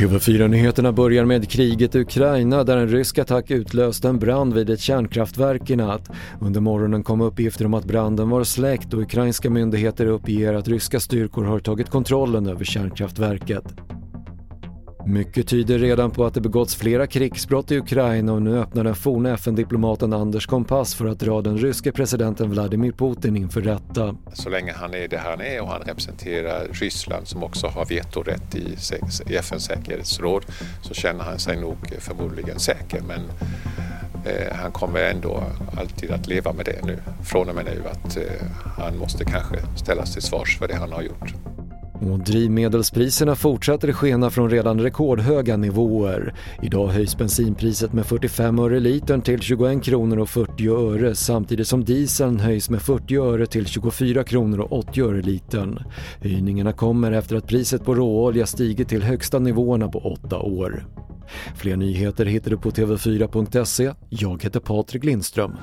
TV4-nyheterna börjar med kriget i Ukraina där en rysk attack utlöste en brand vid ett kärnkraftverk i natt. Under morgonen kom uppgifter om att branden var släckt och ukrainska myndigheter uppger att ryska styrkor har tagit kontrollen över kärnkraftverket. Mycket tyder redan på att det begåtts flera krigsbrott i Ukraina och nu öppnar den forna FN-diplomaten Anders Kompass för att dra den ryske presidenten Vladimir Putin inför rätta. Så länge han är det han är och han representerar Ryssland som också har vetorätt i FNs säkerhetsråd så känner han sig nog förmodligen säker men eh, han kommer ändå alltid att leva med det nu från och med nu att eh, han måste kanske ställas till svars för det han har gjort. Och drivmedelspriserna fortsätter skena från redan rekordhöga nivåer. Idag höjs bensinpriset med 45 öre litern till 21 kronor och 40 öre samtidigt som dieseln höjs med 40 öre till 24 kronor och 80 öre litern. Höjningarna kommer efter att priset på råolja stigit till högsta nivåerna på åtta år. Fler nyheter hittar du på tv4.se. Jag heter Patrik Lindström.